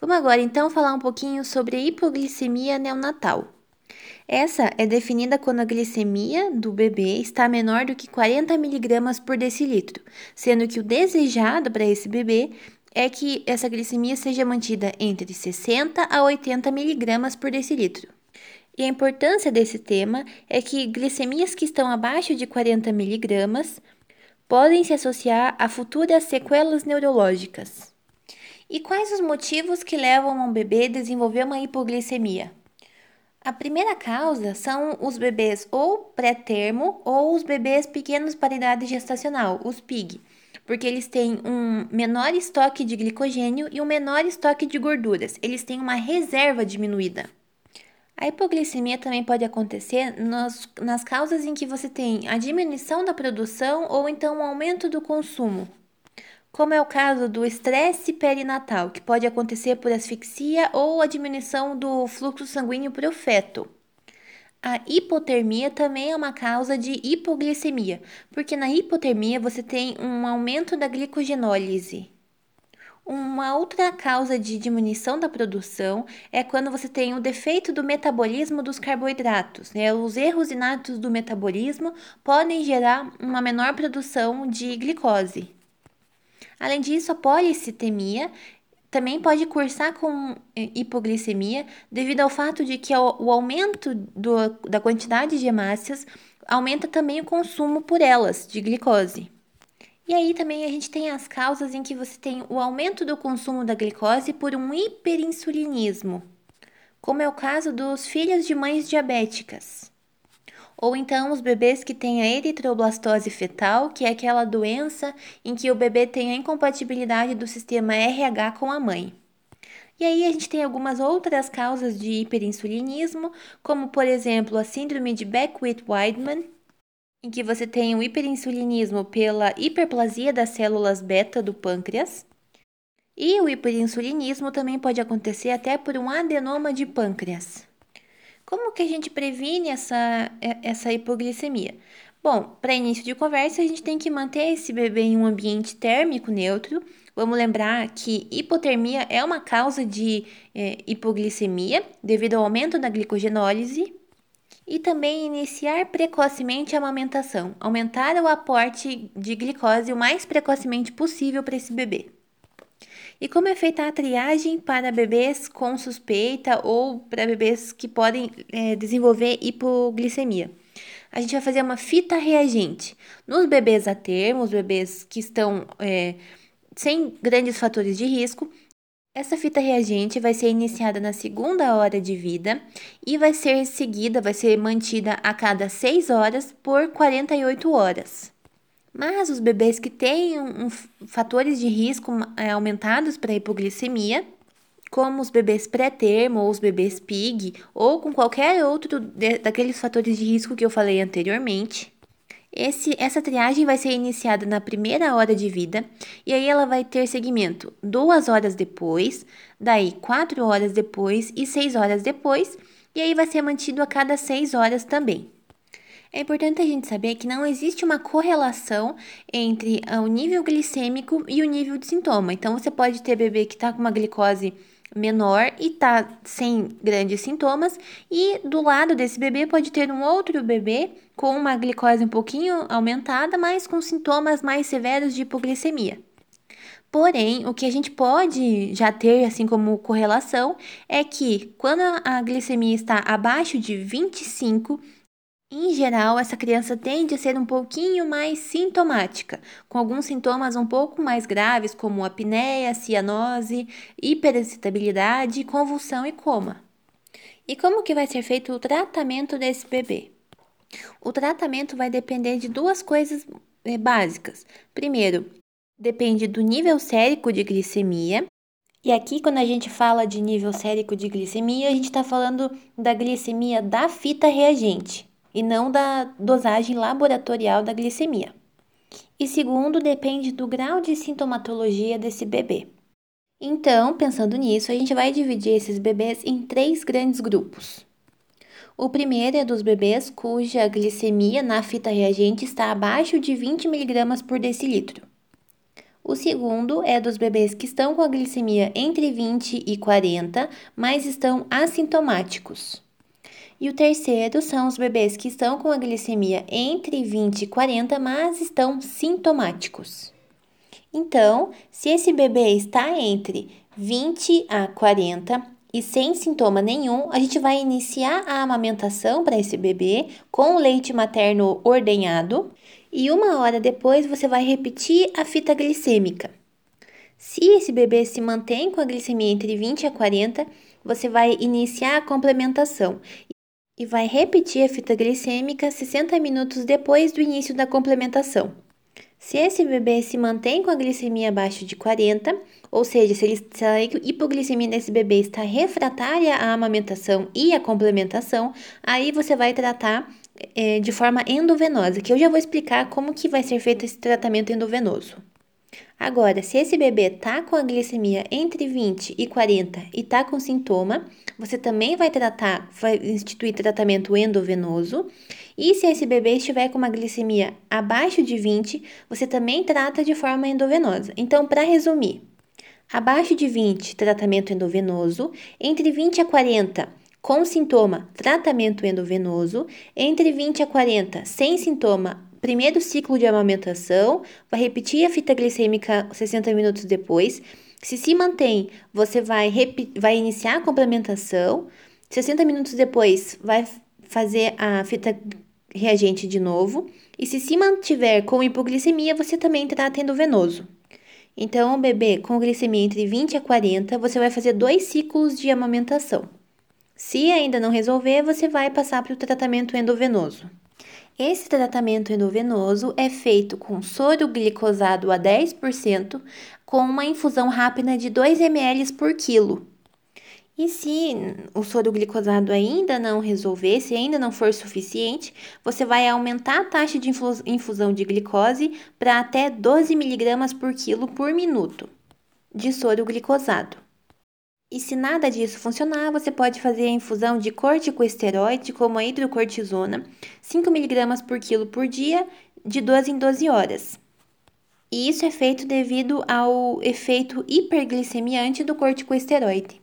Vamos agora então falar um pouquinho sobre hipoglicemia neonatal. Essa é definida quando a glicemia do bebê está menor do que 40 mg por decilitro, sendo que o desejado para esse bebê é que essa glicemia seja mantida entre 60 a 80 mg por decilitro. E a importância desse tema é que glicemias que estão abaixo de 40 mg podem se associar a futuras sequelas neurológicas. E quais os motivos que levam um bebê a desenvolver uma hipoglicemia? A primeira causa são os bebês ou pré-termo ou os bebês pequenos para idade gestacional, os PIG, porque eles têm um menor estoque de glicogênio e um menor estoque de gorduras, eles têm uma reserva diminuída. A hipoglicemia também pode acontecer nas, nas causas em que você tem a diminuição da produção ou então o aumento do consumo, como é o caso do estresse perinatal, que pode acontecer por asfixia ou a diminuição do fluxo sanguíneo para o feto. A hipotermia também é uma causa de hipoglicemia, porque na hipotermia você tem um aumento da glicogenólise. Uma outra causa de diminuição da produção é quando você tem o defeito do metabolismo dos carboidratos. Né? Os erros inatos do metabolismo podem gerar uma menor produção de glicose. Além disso, a policitemia também pode cursar com é, hipoglicemia devido ao fato de que o aumento do, da quantidade de hemácias aumenta também o consumo por elas de glicose. E aí também a gente tem as causas em que você tem o aumento do consumo da glicose por um hiperinsulinismo, como é o caso dos filhos de mães diabéticas. Ou então os bebês que têm a eritroblastose fetal, que é aquela doença em que o bebê tem a incompatibilidade do sistema RH com a mãe. E aí a gente tem algumas outras causas de hiperinsulinismo, como por exemplo a síndrome de Beckwith-Wiedemann, em que você tem o hiperinsulinismo pela hiperplasia das células beta do pâncreas. E o hiperinsulinismo também pode acontecer até por um adenoma de pâncreas. Como que a gente previne essa, essa hipoglicemia? Bom, para início de conversa, a gente tem que manter esse bebê em um ambiente térmico neutro. Vamos lembrar que hipotermia é uma causa de é, hipoglicemia devido ao aumento da glicogenólise e também iniciar precocemente a amamentação, aumentar o aporte de glicose o mais precocemente possível para esse bebê. E como é feita a triagem para bebês com suspeita ou para bebês que podem é, desenvolver hipoglicemia? A gente vai fazer uma fita reagente. Nos bebês a termo, os bebês que estão é, sem grandes fatores de risco, essa fita reagente vai ser iniciada na segunda hora de vida e vai ser seguida, vai ser mantida a cada 6 horas por 48 horas. Mas os bebês que têm um, um, fatores de risco é, aumentados para hipoglicemia, como os bebês pré-termo ou os bebês PIG, ou com qualquer outro de, daqueles fatores de risco que eu falei anteriormente, esse, essa triagem vai ser iniciada na primeira hora de vida e aí ela vai ter segmento duas horas depois, daí quatro horas depois e seis horas depois, e aí vai ser mantido a cada seis horas também. É importante a gente saber que não existe uma correlação entre ah, o nível glicêmico e o nível de sintoma. Então, você pode ter bebê que está com uma glicose menor e tá sem grandes sintomas, e do lado desse bebê pode ter um outro bebê com uma glicose um pouquinho aumentada, mas com sintomas mais severos de hipoglicemia. Porém, o que a gente pode já ter assim como correlação é que quando a glicemia está abaixo de 25, em geral, essa criança tende a ser um pouquinho mais sintomática, com alguns sintomas um pouco mais graves, como apneia, cianose, hiperexcitabilidade, convulsão e coma. E como que vai ser feito o tratamento desse bebê? O tratamento vai depender de duas coisas é, básicas. Primeiro, depende do nível sérico de glicemia. E aqui, quando a gente fala de nível sérico de glicemia, a gente está falando da glicemia da fita reagente e não da dosagem laboratorial da glicemia. E segundo, depende do grau de sintomatologia desse bebê. Então, pensando nisso, a gente vai dividir esses bebês em três grandes grupos. O primeiro é dos bebês cuja glicemia na fita reagente está abaixo de 20 mg por decilitro. O segundo é dos bebês que estão com a glicemia entre 20 e 40, mas estão assintomáticos. E o terceiro são os bebês que estão com a glicemia entre 20 e 40, mas estão sintomáticos. Então, se esse bebê está entre 20 a 40 e sem sintoma nenhum, a gente vai iniciar a amamentação para esse bebê com leite materno ordenhado e uma hora depois você vai repetir a fita glicêmica. Se esse bebê se mantém com a glicemia entre 20 a 40, você vai iniciar a complementação e vai repetir a fita glicêmica 60 minutos depois do início da complementação. Se esse bebê se mantém com a glicemia abaixo de 40, ou seja, se, ele, se a hipoglicemia desse bebê está refratária à amamentação e à complementação, aí você vai tratar é, de forma endovenosa, que eu já vou explicar como que vai ser feito esse tratamento endovenoso. Agora, se esse bebê tá com a glicemia entre 20 e 40 e tá com sintoma, você também vai tratar, vai instituir tratamento endovenoso. E se esse bebê estiver com uma glicemia abaixo de 20, você também trata de forma endovenosa. Então, para resumir, abaixo de 20, tratamento endovenoso, entre 20 a 40, com sintoma, tratamento endovenoso, entre 20 a 40, sem sintoma, primeiro ciclo de amamentação, vai repetir a fita glicêmica 60 minutos depois. Se se mantém, você vai, vai iniciar a complementação. 60 minutos depois, vai fazer a fita reagente de novo. E se se mantiver com hipoglicemia, você também trata endovenoso. Então, o bebê com glicemia entre 20 a 40, você vai fazer dois ciclos de amamentação. Se ainda não resolver, você vai passar para o tratamento endovenoso. Esse tratamento endovenoso é feito com soro glicosado a 10%, com uma infusão rápida de 2 ml por quilo. E se o soro glicosado ainda não resolver, se ainda não for suficiente, você vai aumentar a taxa de infusão de glicose para até 12 mg por quilo por minuto de soro glicosado. E se nada disso funcionar, você pode fazer a infusão de corticosteroide, como a hidrocortisona, 5mg por quilo por dia, de 12 em 12 horas. E isso é feito devido ao efeito hiperglicemiante do corticosteroide.